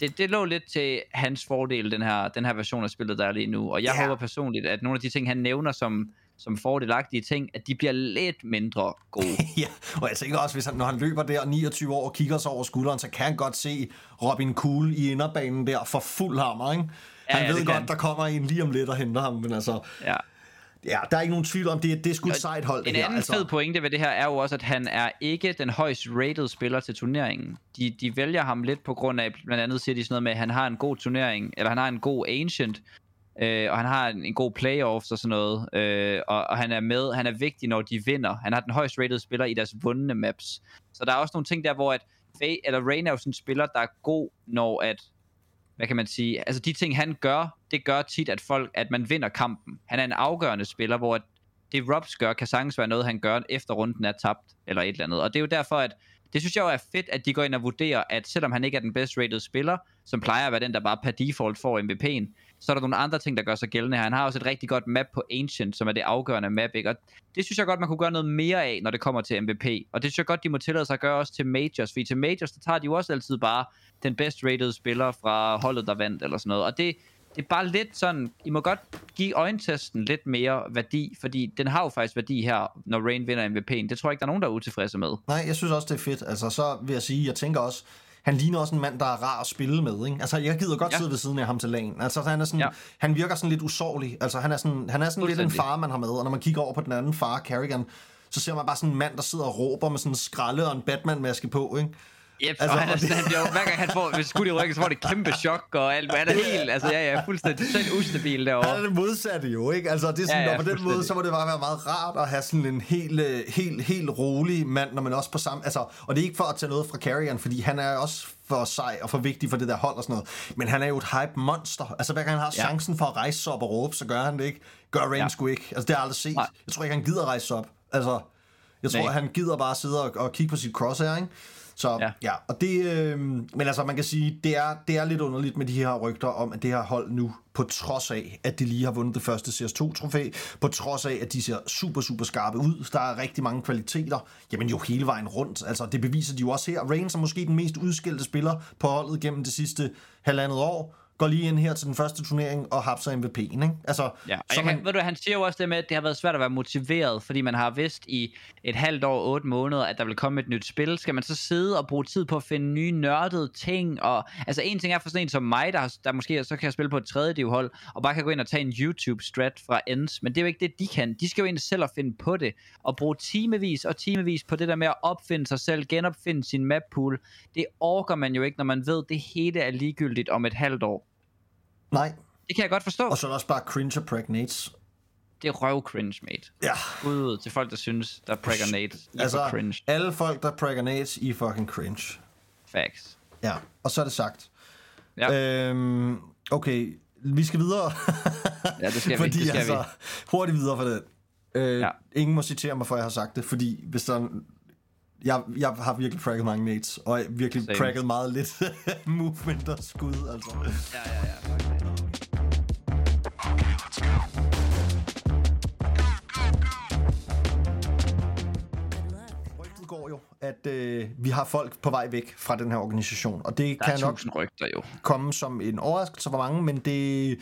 det, det lå lidt til hans fordel, den her, den her version af spillet, der er lige nu. Og jeg Ja. håber personligt, at nogle af de ting, han nævner som, som fordelagtige ting, at de bliver lidt mindre gode. (laughs) Ja, og jeg tænker også, hvis han, når han løber der 29 år og kigger sig over skulderen, så kan han godt se Robin Cool i inderbanen der for fuld hammer, ikke? Han ja, ved godt, kan. der kommer en lige om lidt og henter ham, men altså, ja. ja, der er ikke nogen tvivl om, det, det er sgu et sejt hold, det En her. anden altså. fed pointe ved det her er jo også, at han er ikke den højst rated spiller til turneringen. De, de vælger ham lidt på grund af, blandt andet siger de sådan noget med, at han har en god turnering, eller han har en god ancient, øh, og han har en, en god playoffs og sådan noget, øh, og, og han er med, han er vigtig, når de vinder. Han har den højst rated spiller i deres vundne maps. Så der er også nogle ting der, hvor at eller Rain er jo sådan en spiller, der er god, når at hvad kan man sige, altså de ting han gør, det gør tit, at folk, at man vinder kampen. Han er en afgørende spiller, hvor at det Robs gør, kan sagtens være noget, han gør, efter runden er tabt, eller et eller andet. Og det er jo derfor, at det synes jeg jo er fedt, at de går ind og vurderer, at selvom han ikke er den bedst rated spiller, som plejer at være den, der bare per default får MVP'en, så er der nogle andre ting, der gør sig gældende her. Han har også et rigtig godt map på Ancient, som er det afgørende map, ikke? Og det synes jeg godt, man kunne gøre noget mere af, når det kommer til MVP. Og det synes jeg godt, de må tillade sig at gøre også til Majors, fordi til Majors, der tager de jo også altid bare den best rated spiller fra holdet, der vandt, eller sådan noget. Og det, det er bare lidt sådan, I må godt give øjentesten lidt mere værdi, fordi den har jo faktisk værdi her, når Rain vinder MVP'en. Det tror jeg ikke, der er nogen, der er utilfredse med. Nej, jeg synes også, det er fedt. Altså, så vil jeg sige, jeg tænker også, han ligner også en mand, der er rar at spille med. Ikke? Altså, jeg gider godt Ja. sidde ved siden af ham til lagen. Altså, han, er sådan, Ja. han virker sådan lidt usårlig. Altså, han er sådan, han er sådan lidt en far, man har med. Og når man kigger over på den anden far, Carrigan, så ser man bare sådan en mand, der sidder og råber med sådan en skralde og en Batman-maske på. Ikke? Yep, altså, og han er, sådan, han jo- hver gang han får hvis skud i ryggen, så får det et kæmpe chok og alt. Han er helt, altså ja, ja, fuldstændig totalt ustabil Han derovre. er det modsatte jo, ikke? Altså, det er sådan, Ja, ja, på den måde, så må det bare være meget rart at have sådan en helt, øh, helt, helt rolig mand, når man også på samme... Altså, og det er ikke for at tage noget fra Carrion, fordi han er også for sej og for vigtig for det der hold og sådan noget. Men han er jo et hype-monster. Altså, hver gang han har Ja. chancen for at rejse sig op og råbe, så gør han det ikke. Gør Rain ja. sgu ikke. Altså, det har jeg aldrig set. Nej. Jeg tror ikke, han gider rejse sig op. Altså, jeg tror, Nej. han gider bare sidde og, og kigge på sit crosshair, ikke? Så Ja. ja, og det, øh, men altså man kan sige, det er, det er lidt underligt med de her rygter om, at det her hold nu, på trods af, at de lige har vundet det første CS2-trofæ, på trods af, at de ser super, super skarpe ud, der er rigtig mange kvaliteter, jamen jo hele vejen rundt, altså det beviser de jo også her. Reigns er måske den mest udskilte spiller på holdet gennem det sidste halvandet år, går lige ind her til den første turnering og hapser MVP'en, ikke? Altså, Ja, og jeg man, ved du, han siger jo også det med, at det har været svært at være motiveret, fordi man har vidst i et halvt år, otte måneder, at der vil komme et nyt spil. Skal man så sidde og bruge tid på at finde nye nørdede ting? Og, altså en ting er for sådan en som mig, der, har, der måske så kan jeg spille på et tredje divhold, og bare kan gå ind og tage en YouTube-strat fra Ends. Men det er jo ikke det, de kan. De skal jo ind selv og finde på det, og bruge timevis og timevis på det der med at opfinde sig selv, genopfinde sin map pool. Det orker man jo ikke, når man ved, det hele er ligegyldigt om et halvt år. Nej, Det kan jeg godt forstå. og så er der også bare cringe og pragnates. Det er røv cringe, mate. Ja, Ud til folk, der synes, der er pregnate. I altså, cringe. alle folk, der pragnates, i er fucking cringe. Facts. Ja, og så er det sagt. Ja. Øhm, okay, vi skal videre. Ja, det skal vi, fordi, det skal altså, Hurtigt videre for den. Øh, Ja. Ingen må citere mig, for jeg har sagt det, fordi hvis der er jeg, jeg har virkelig pragget mange nates, og virkelig pragget meget lidt (laughs) movement og skud, altså. Ja, ja, ja. At øh, vi har folk på vej væk fra den her organisation. Og det Der kan nok rygter jo. komme som en overraskelse for mange, men det...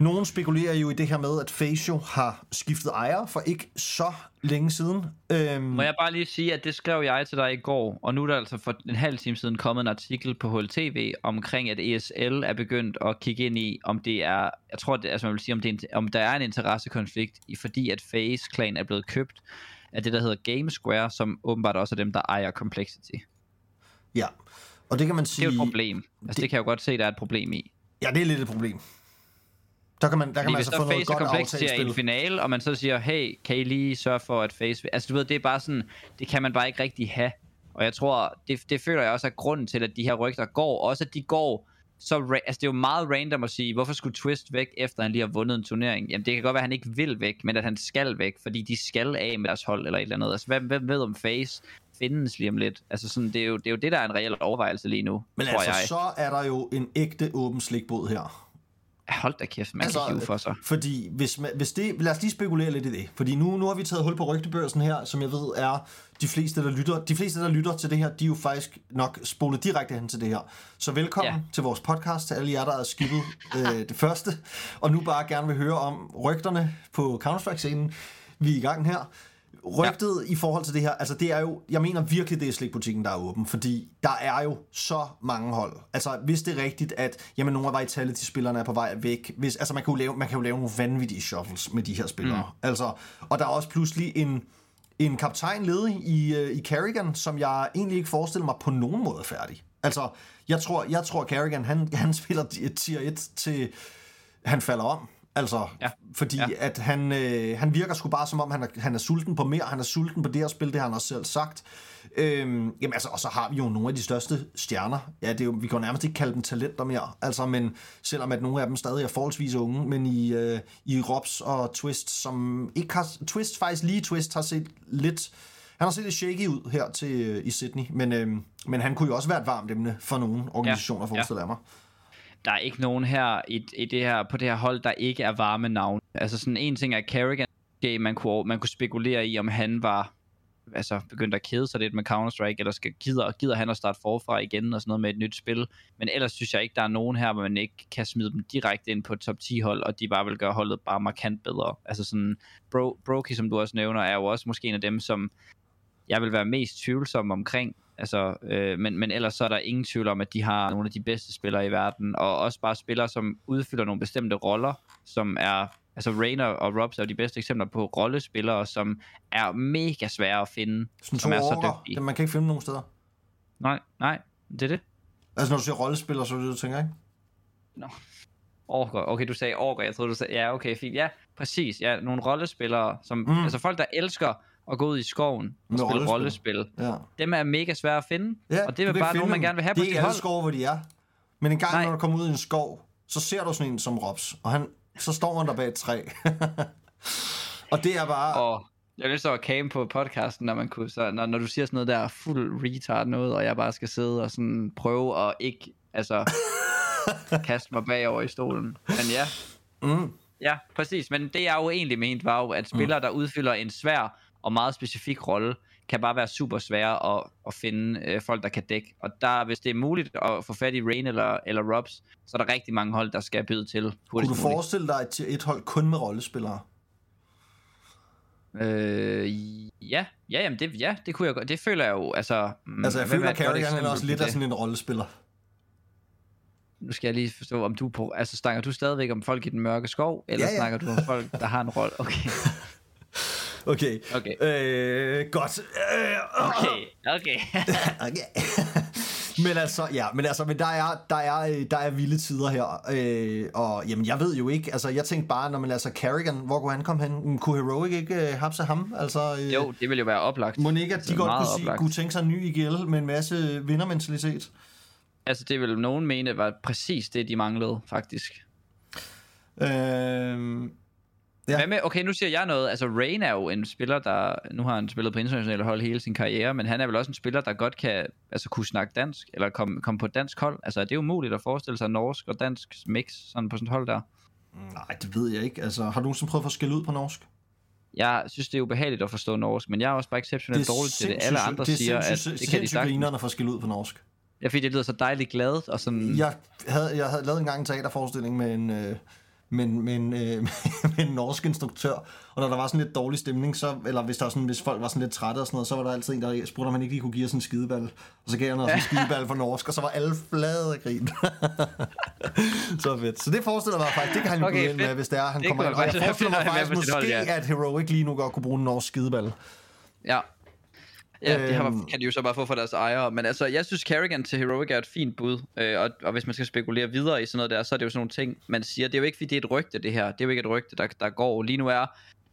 Nogen spekulerer jo i det her med, at Facio har skiftet ejer for ikke så længe siden. Øhm, Må jeg bare lige sige, at det skrev jeg til dig i går, og nu er der altså for en halv time siden kommet en artikel på HLTV omkring, at ESL er begyndt at kigge ind i, om det er, jeg tror, det, altså man vil sige, om, det er, om der er en interessekonflikt, i fordi at FaZe Clan er blevet købt af det, der hedder Game Square, som åbenbart også er dem, der ejer Complexity. Ja, og det kan man Det er sige... jo et problem. Altså, det, det kan jeg jo godt se, der er et problem i. Ja, det er lidt et problem. Der kan man, der kan man altså få noget godt Complexity er i en finale, og man så siger, hey, kan I lige sørge for, at Face... Altså du ved, det er bare sådan, det kan man bare ikke rigtig have. Og jeg tror, det, det føler jeg også er grunden til, at de her rygter går. Også at de går så... Altså det er jo meget random at sige, hvorfor skulle Twist væk, efter han lige har vundet en turnering? Jamen det kan godt være, at han ikke vil væk, men at han skal væk, fordi de skal af med deres hold eller et eller andet. Altså hvem, hvem ved om Face findes lige om lidt? Altså sådan, det er, jo, det er jo det, der er en reel overvejelse lige nu, Men tror altså, jeg. så er der jo en ægte åben slikbåd her. Hold da kæft, man altså, kan for sig. Fordi hvis, man, hvis det, lad os lige spekulere lidt i det. Fordi nu, nu har vi taget hul på rygtebørsen her, som jeg ved er de fleste, der lytter. De fleste, der lytter til det her, de er jo faktisk nok spolet direkte hen til det her. Så velkommen Ja. til vores podcast, til alle jer, der er skibet øh, det første. Og nu bare gerne vil høre om rygterne på Counter-Strike-scenen. Vi er i gang her. Rygtet ja. i forhold til det her, altså det er jo, jeg mener virkelig, det er slikbutikken, der er åben, fordi der er jo så mange hold. Altså hvis det er rigtigt, at jamen, nogle af Vitality-spillerne er på vej væk, hvis, altså man kan, jo lave, man kan jo lave nogle vanvittige shuffles med de her spillere. Mm. Altså, og der er også pludselig en, en kaptajn ledig i, øh, i Carrigan, som jeg egentlig ikke forestiller mig på nogen måde er færdig. Altså, jeg tror, jeg tror Carrigan, han, han spiller tier 1 til han falder om. Altså, Ja. ja. fordi Ja. ja. at han, øh, han virker sgu bare som om, han er, han er sulten på mere, han er sulten på det her spil, det har han også selv sagt. Øhm, jamen altså, og så har vi jo nogle af de største stjerner. Ja, det er jo, vi kan jo nærmest ikke kalde dem talenter mere, altså, men selvom at nogle af dem stadig er forholdsvis unge, men i, øh, i Robs og Twist, som ikke har, Twist faktisk lige Twist har set lidt, han har set lidt shaky ud her til, øh, i Sydney, men, øh, men han kunne jo også være et varmt emne for nogle organisationer, Ja. ja. forestiller jeg mig der er ikke nogen her i, i det her på det her hold, der ikke er varme navn. Altså sådan en ting er Carrigan, okay, man kunne, man kunne spekulere i, om han var altså begyndt at kede sig lidt med Counter-Strike, eller skal, gider, gider han at starte forfra igen og sådan noget med et nyt spil. Men ellers synes jeg ikke, der er nogen her, hvor man ikke kan smide dem direkte ind på et top 10 hold, og de bare vil gøre holdet bare markant bedre. Altså sådan, Bro, Brokey, som du også nævner, er jo også måske en af dem, som jeg vil være mest tvivlsom omkring. Altså, øh, men, men ellers så er der ingen tvivl om, at de har nogle af de bedste spillere i verden, og også bare spillere, som udfylder nogle bestemte roller, som er, altså Rainer og Robs er jo de bedste eksempler på rollespillere, som er mega svære at finde, Sådan som er så dygtige. dem man kan ikke finde nogen steder. Nej, nej, det er det. Altså når du siger rollespiller, så er det det, du tænker, ikke? Orker. Okay, du sagde orker. Jeg troede, du sagde... Ja, okay, fint. Ja, præcis. Ja, nogle rollespillere, som... Mm. Altså folk, der elsker at gå ud i skoven og Med spille rollespil. rollespil. Ja. Dem er mega svære at finde. ja og det vil kan bare nogen, man gerne vil have på Det er sit ikke alle hold. skove, hvor de er. Men en gang, Nej. når du kommer ud i en skov, så ser du sådan en som Robs, og han, så står han der bag et træ. (laughs) og det er bare... Og jeg lyst til at came på podcasten, når, man kunne, så, når, når du siger sådan noget der fuld retard noget, og jeg bare skal sidde og sådan prøve at ikke, altså, (laughs) kaste mig bagover i stolen. Men ja, Mm. ja, præcis. Men det jeg jo egentlig ment var jo, at spillere, der udfylder en svær og meget specifik rolle, kan bare være super svære at, at finde øh, folk, der kan dække. Og der, hvis det er muligt at få fat i Rain eller, eller Robs, så er der rigtig mange hold, der skal byde til Kunne du forestille dig et, et hold kun med rollespillere? Øh, ja, ja, jamen det, ja, det kunne jeg godt. Det føler jeg jo, altså... mm, Altså, jeg føler, er at Carrigan er også lidt af sådan en rollespiller. Nu skal jeg lige forstå, om du på... Altså, snakker du stadigvæk om folk i den mørke skov, eller Ja, ja. snakker du om folk, der har en rolle? Okay, (laughs) Okay. okay, Øh, godt. Øh, okay, okay. (laughs) okay. men altså, ja, men altså, men der er, der er, der er vilde tider her, øh, og jamen, jeg ved jo ikke, altså, jeg tænkte bare, når man altså Carrigan, hvor kunne han komme hen? Kunne Heroic ikke øh, hapse ham? Altså, øh, jo, det vil jo være oplagt. Må ikke, at de er godt kunne, sige, kunne tænke sig en ny IGL med en masse vindermentalitet? Altså, det vil nogen mene var præcis det, de manglede, faktisk. Øh, Ja. Hvad med, okay, nu siger jeg noget. Altså, Rain er jo en spiller, der... Nu har han spillet på internationale hold hele sin karriere, men han er vel også en spiller, der godt kan altså, kunne snakke dansk, eller komme kom på dansk hold. Altså, det er jo umuligt at forestille sig norsk og dansk mix sådan på sådan et hold der. nej, det ved jeg ikke. Altså, har du nogensinde prøvet at få skæld ud på norsk? Jeg synes, det er ubehageligt at forstå norsk, men jeg er også bare exceptionelt dårlig til det. Alle andre det er siger, at det kan de sagtens. for at skille ud på norsk. Ja, fordi det lyder så dejligt glad, og sådan... Jeg havde, jeg havde lavet en gang en teaterforestilling med en, øh, med, en- med, en, øh, (laughs) med en norsk instruktør, og når der var sådan lidt dårlig stemning, så, eller hvis, der var sådan, hvis folk var sådan lidt trætte og sådan noget, så var der altid en, der spurgte, om han ikke lige kunne give os en skideball. Og så gav han os en skideball for norsk, og så var alle flade af grin. (laughs) så fedt. Så det forestiller mig faktisk, det kan han jo Okay, med, hvis det er, han Det kommer ind. Og jeg forestiller mig (laughs) faktisk sit hold, måske, ja. at Heroic lige nu godt kunne bruge en norsk skideball. Ja. Ja, det har, Øhm. kan de jo så bare få for deres ejere. Men altså, jeg synes Kerrigan til Heroic er et fint bud. Øh, og, og hvis man skal spekulere videre i sådan noget der, så er det jo sådan nogle ting, man siger. Det er jo ikke, fordi det er et rygte, det her. Det er jo ikke et rygte, der, der går. Lige nu er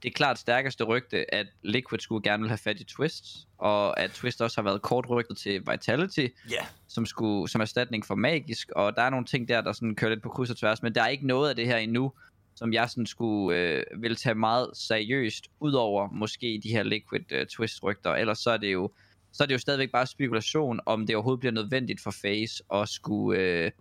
det klart stærkeste rygte, at Liquid skulle gerne vil have fat i Twist. Og at Twist også har været kort rygtet til Vitality, Ja. som, skulle, som erstatning for Magisk. Og der er nogle ting der, der sådan kører lidt på kryds og tværs. Men der er ikke noget af det her endnu, som jeg sådan skulle øh, vil tage meget seriøst, udover måske de her liquid øh, twist rygter. Ellers så er det jo så er det jo stadigvæk bare spekulation, om det overhovedet bliver nødvendigt for Face at skulle, øh,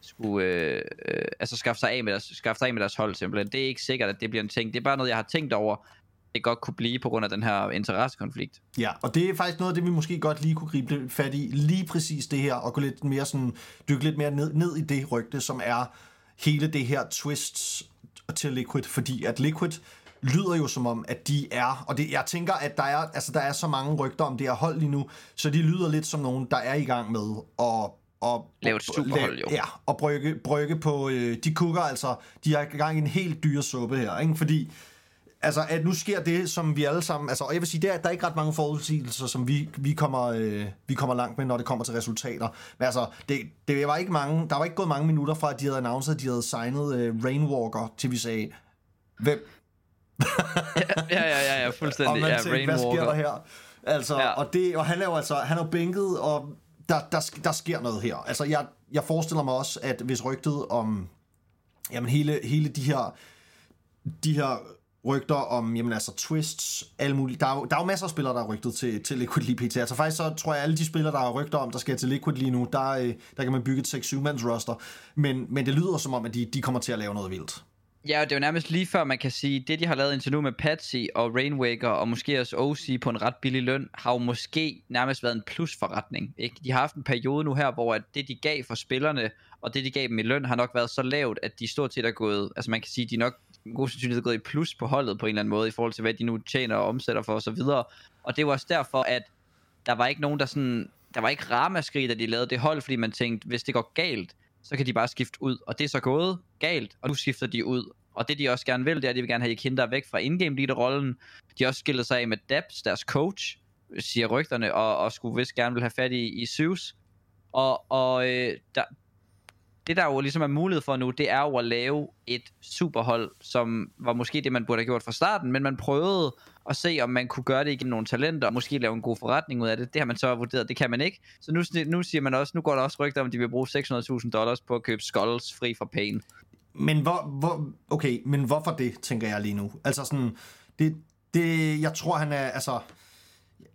skulle øh, øh, altså skaffe sig, af med deres, skaffe sig af med deres hold simpelthen. Det er ikke sikkert, at det bliver en ting. Det er bare noget, jeg har tænkt over, det godt kunne blive på grund af den her interessekonflikt. Ja, og det er faktisk noget af det, vi måske godt lige kunne gribe fat i, lige præcis det her, og gå lidt mere sådan, dykke lidt mere ned, ned i det rygte, som er hele det her twists til Liquid, fordi at Liquid lyder jo som om, at de er, og det, jeg tænker, at der er, altså, der er så mange rygter om det her hold lige nu, så de lyder lidt som nogen, der er i gang med at og, Lave et superhold, jo. Ja, og brygge, brygge på, øh, de kukker altså, de har gang i en helt dyre suppe her, ikke? fordi altså, at nu sker det, som vi alle sammen... Altså, og jeg vil sige, der, der er ikke ret mange forudsigelser, som vi, vi, kommer, øh, vi kommer langt med, når det kommer til resultater. Men altså, det, det var ikke mange, der var ikke gået mange minutter fra, at de havde announceret, at de havde signet øh, Rainwalker, til vi sagde, hvem? (laughs) ja, ja, ja, ja, Og fuldstændig. man Ja, tænkte, hvad sker der her? Altså, Ja. og, det, og han er jo altså, han er jo bænket, og der, der, der sker noget her. Altså, jeg, jeg forestiller mig også, at hvis rygtet om, jamen hele, hele de her, de her rygter om, jamen altså twists, alle mulige, der er, jo, der er jo masser af spillere, der er rygtet til, til Liquid lige pt. Altså faktisk så tror jeg, alle de spillere, der er rygter om, der skal til Liquid lige nu, der, øh, der kan man bygge et 6-7-mands roster. Men, men det lyder som om, at de, de kommer til at lave noget vildt. Ja, og det er jo nærmest lige før, man kan sige, det de har lavet indtil nu med Patsy og Rainwaker, og måske også OC på en ret billig løn, har jo måske nærmest været en plusforretning. Ikke? De har haft en periode nu her, hvor at det de gav for spillerne, og det de gav dem i løn, har nok været så lavt, at de stort set er gået, altså man kan sige, de er nok god sandsynlighed gået i plus på holdet på en eller anden måde, i forhold til hvad de nu tjener og omsætter for osv. Og det var også derfor, at der var ikke nogen, der sådan, der var ikke ramaskrig, da de lavede det hold, fordi man tænkte, hvis det går galt, så kan de bare skifte ud. Og det er så gået galt, og nu skifter de ud. Og det de også gerne vil, det er, at de vil gerne have Jekinder væk fra in-game leader-rollen. De har også skilt sig af med Dabs, deres coach, siger rygterne, og, og skulle vist gerne vil have fat i, i Zeus. Og, og øh, der, det der jo ligesom er mulighed for nu, det er jo at lave et superhold, som var måske det, man burde have gjort fra starten, men man prøvede at se, om man kunne gøre det igennem nogle talenter, og måske lave en god forretning ud af det. Det har man så vurderet, det kan man ikke. Så nu, nu siger man også, nu går der også rygter om, at de vil bruge 600.000 dollars på at købe skulls fri fra pain. Men hvor, hvor, okay, men hvorfor det, tænker jeg lige nu? Altså sådan, det, det, jeg tror, han er, altså,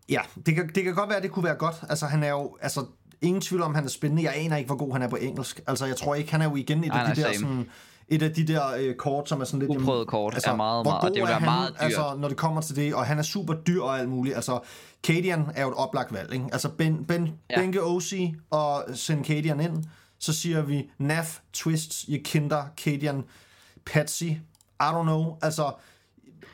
ja, det kan, det kan godt være, at det kunne være godt. Altså, han er jo, altså, ingen tvivl om, han er spændende. Jeg aner ikke, hvor god han er på engelsk. Altså, jeg tror ikke, han er jo igen et Nej, af de nej, der sådan, et af de der øh, kort, som er sådan lidt... Uprøvet kort er meget, meget- og det vil være han, meget dyrt. Altså, når det kommer til det, og han er super dyr og alt muligt. Altså, Cadian er jo et oplagt valg, ikke? Altså, ben, ben, Ja. ja. Benke OC og send Cadian ind. Så siger vi Naf, Twists, Jekinder, Cadian, Patsy. I don't know. Altså,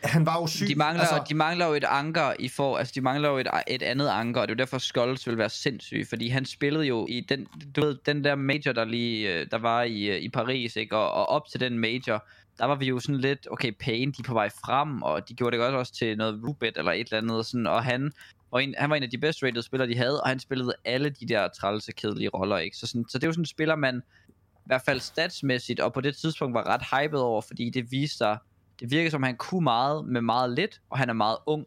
han var jo syg. De mangler, altså, de mangler jo et anker i for, altså de mangler jo et, et andet anker, og det er jo derfor Skulls vil være sindssyg, fordi han spillede jo i den, du ved, den der major, der lige, øh, der var i, øh, i Paris, ikke? Og, og op til den major, der var vi jo sådan lidt, okay, Payne, de er på vej frem, og de gjorde det godt også til noget Rubet eller et eller andet, sådan, og han, og en, han var en af de bedst rated spillere, de havde, og han spillede alle de der trælse, kedelige roller, ikke? Så, sådan, så det er jo sådan en spiller, man i hvert fald statsmæssigt, og på det tidspunkt var ret hyped over, fordi det viste sig, det virker som, han kunne meget med meget lidt, og han er meget ung.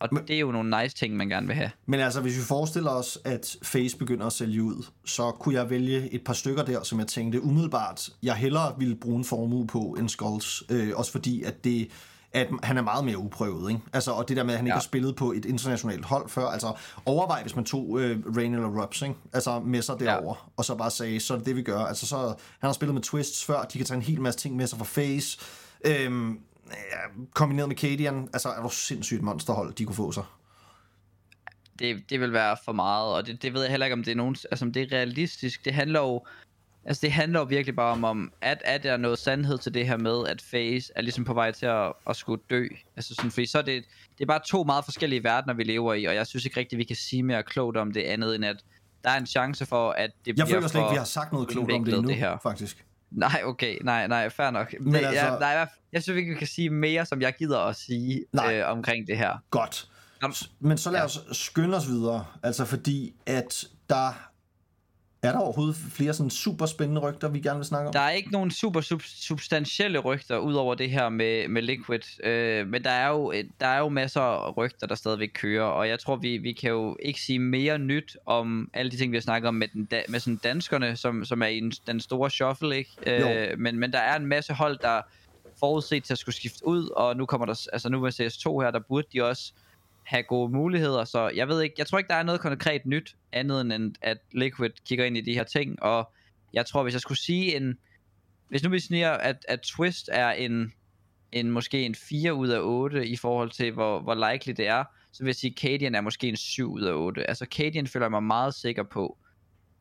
Og Men- det er jo nogle nice ting, man gerne vil have. Men altså, hvis vi forestiller os, at Face begynder at sælge ud, så kunne jeg vælge et par stykker der, som jeg tænkte umiddelbart, jeg hellere ville bruge en formue på end Skulls. Øh, også fordi, at det at han er meget mere uprøvet, ikke? Altså, og det der med, at han ikke Ja. har spillet på et internationalt hold før, altså overvej, hvis man tog øh, Rain eller Rups, ikke? Altså med sig derover ja. og så bare sagde, så er det det, vi gør. Altså, så, han har spillet med Twists før, de kan tage en hel masse ting med sig fra Face. Øhm, kombineret med Cadian, altså er du sindssygt monsterhold, de kunne få sig. det, det vil være for meget, og det, det ved jeg heller ikke, om det er nogen, altså om det er realistisk. Det handler jo, altså det handler jo virkelig bare om, om at er der noget sandhed til det her med, at Face er ligesom på vej til at, at skulle dø. Altså sådan, fordi så er det, det er bare to meget forskellige verdener, vi lever i, og jeg synes ikke rigtigt, vi kan sige mere klogt om det andet, end at der er en chance for, at det Jeg bliver føler slet ikke, vi har sagt noget klogt om det endnu, det her. faktisk. Nej, okay, nej, nej, fair nok. Men det, altså- jeg, nej, jeg, jeg synes ikke, vi kan sige mere, som jeg gider at sige Nej. øh, omkring det her. Godt. Men så lad os skynde os videre, altså fordi at der er der overhovedet flere sådan super spændende rygter, vi gerne vil snakke om? Der er ikke nogen super sub- substantielle rygter ud over det her med, med Liquid, øh, men der er, jo, der er jo masser af rygter, der stadigvæk kører, og jeg tror, vi, vi kan jo ikke sige mere nyt om alle de ting, vi har snakket om med, den da, med sådan danskerne, som, som er i en, den store shuffle, ikke? Øh, men, men der er en masse hold, der forudset til at skulle skifte ud, og nu kommer der, altså nu med CS2 her, der burde de også have gode muligheder, så jeg ved ikke, jeg tror ikke, der er noget konkret nyt, andet end at Liquid kigger ind i de her ting, og jeg tror, hvis jeg skulle sige en, hvis nu vi siger, at, at Twist er en, en måske en 4 ud af 8 i forhold til, hvor, hvor likely det er, så vil jeg sige, at Cadian er måske en 7 ud af 8. Altså Cadian føler jeg mig meget sikker på,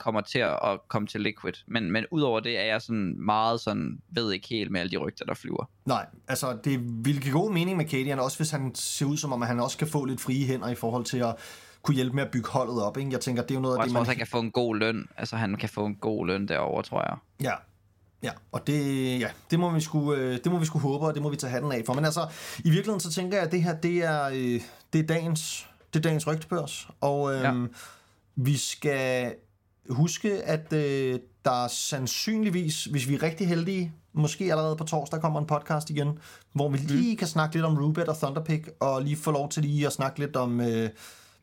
kommer til at, komme til Liquid. Men, men udover det er jeg sådan meget sådan, ved ikke helt med alle de rygter, der flyver. Nej, altså det vil give god mening med Cadian, også hvis han ser ud som om, at han også kan få lidt frie hænder i forhold til at kunne hjælpe med at bygge holdet op. Ikke? Jeg tænker, det er jo noget Og af det, man... også, han kan få en god løn. Altså han kan få en god løn derovre, tror jeg. Ja, ja, og det, ja, det, må vi sku, øh, det må vi sku håbe, og det må vi tage hatten af for. Men altså, i virkeligheden så tænker jeg, at det her, det er, øh, det er dagens, det er dagens rygtebørs. Og øhm, Ja. vi skal huske, at øh, der sandsynligvis, hvis vi er rigtig heldige, måske allerede på torsdag kommer en podcast igen, hvor vi lige kan snakke lidt om Rubet og Thunderpick, og lige få lov til lige at snakke lidt om, øh,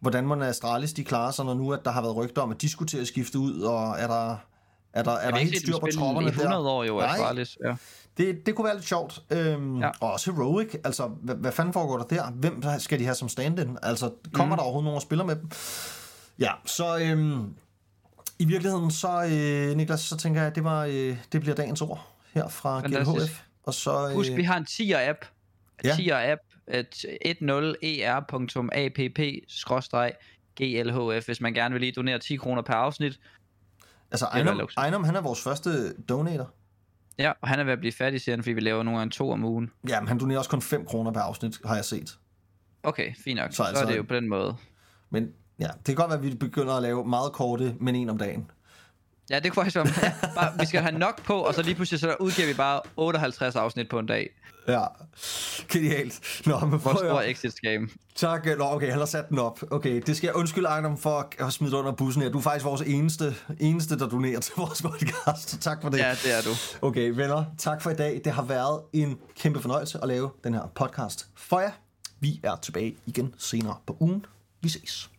hvordan man Astralis de klarer sig, når nu at der har været rygter om, at de skulle til at skifte ud, og er der, er der, er der helt styr på tropperne i 100 der? år jo, Nej. Astralis. Ja. Det, det kunne være lidt sjovt. Øhm. Ja. Og også Heroic. Altså, hvad, hvad fanden foregår der der? Hvem skal de have som stand-in? Altså, kommer mm. der overhovedet nogen og spiller med dem? Ja, så øhm, i virkeligheden, så øh, Niklas, så tænker jeg, at det, var, øh, det bliver dagens ord her fra Fantastisk. GLHF. Og så, øh, Husk, vi har en 10'er-app. Ja. 10'er-app. et 10er.app-glhf, hvis man gerne vil lige donere 10 kroner per afsnit. altså, Ejnum. Ejnum, han er vores første donator. Ja, og han er ved at blive færdig, siger han, fordi vi laver nogle gange to om ugen. Ja, men han donerer også kun 5 kroner per afsnit, har jeg set. Okay, fint nok. Så Så, altså- så er det jo på den måde. Men ja, det kan godt være, at vi begynder at lave meget korte, men en om dagen. Ja, det kunne faktisk være... Ja, bare, vi skal have nok på, og så lige pludselig så udgiver vi bare 58 afsnit på en dag. Ja, genialt. Nå, men Hvor prøv at stor høre. exit game. Tak. Nå, okay, han har sat den op. Okay, det skal jeg undskylde, Ejnum, for at smidt under bussen her. Du er faktisk vores eneste, eneste der donerer til (laughs) vores podcast. Tak for det. Ja, det er du. Okay, venner, tak for i dag. Det har været en kæmpe fornøjelse at lave den her podcast for jer. Vi er tilbage igen senere på ugen. Vi ses.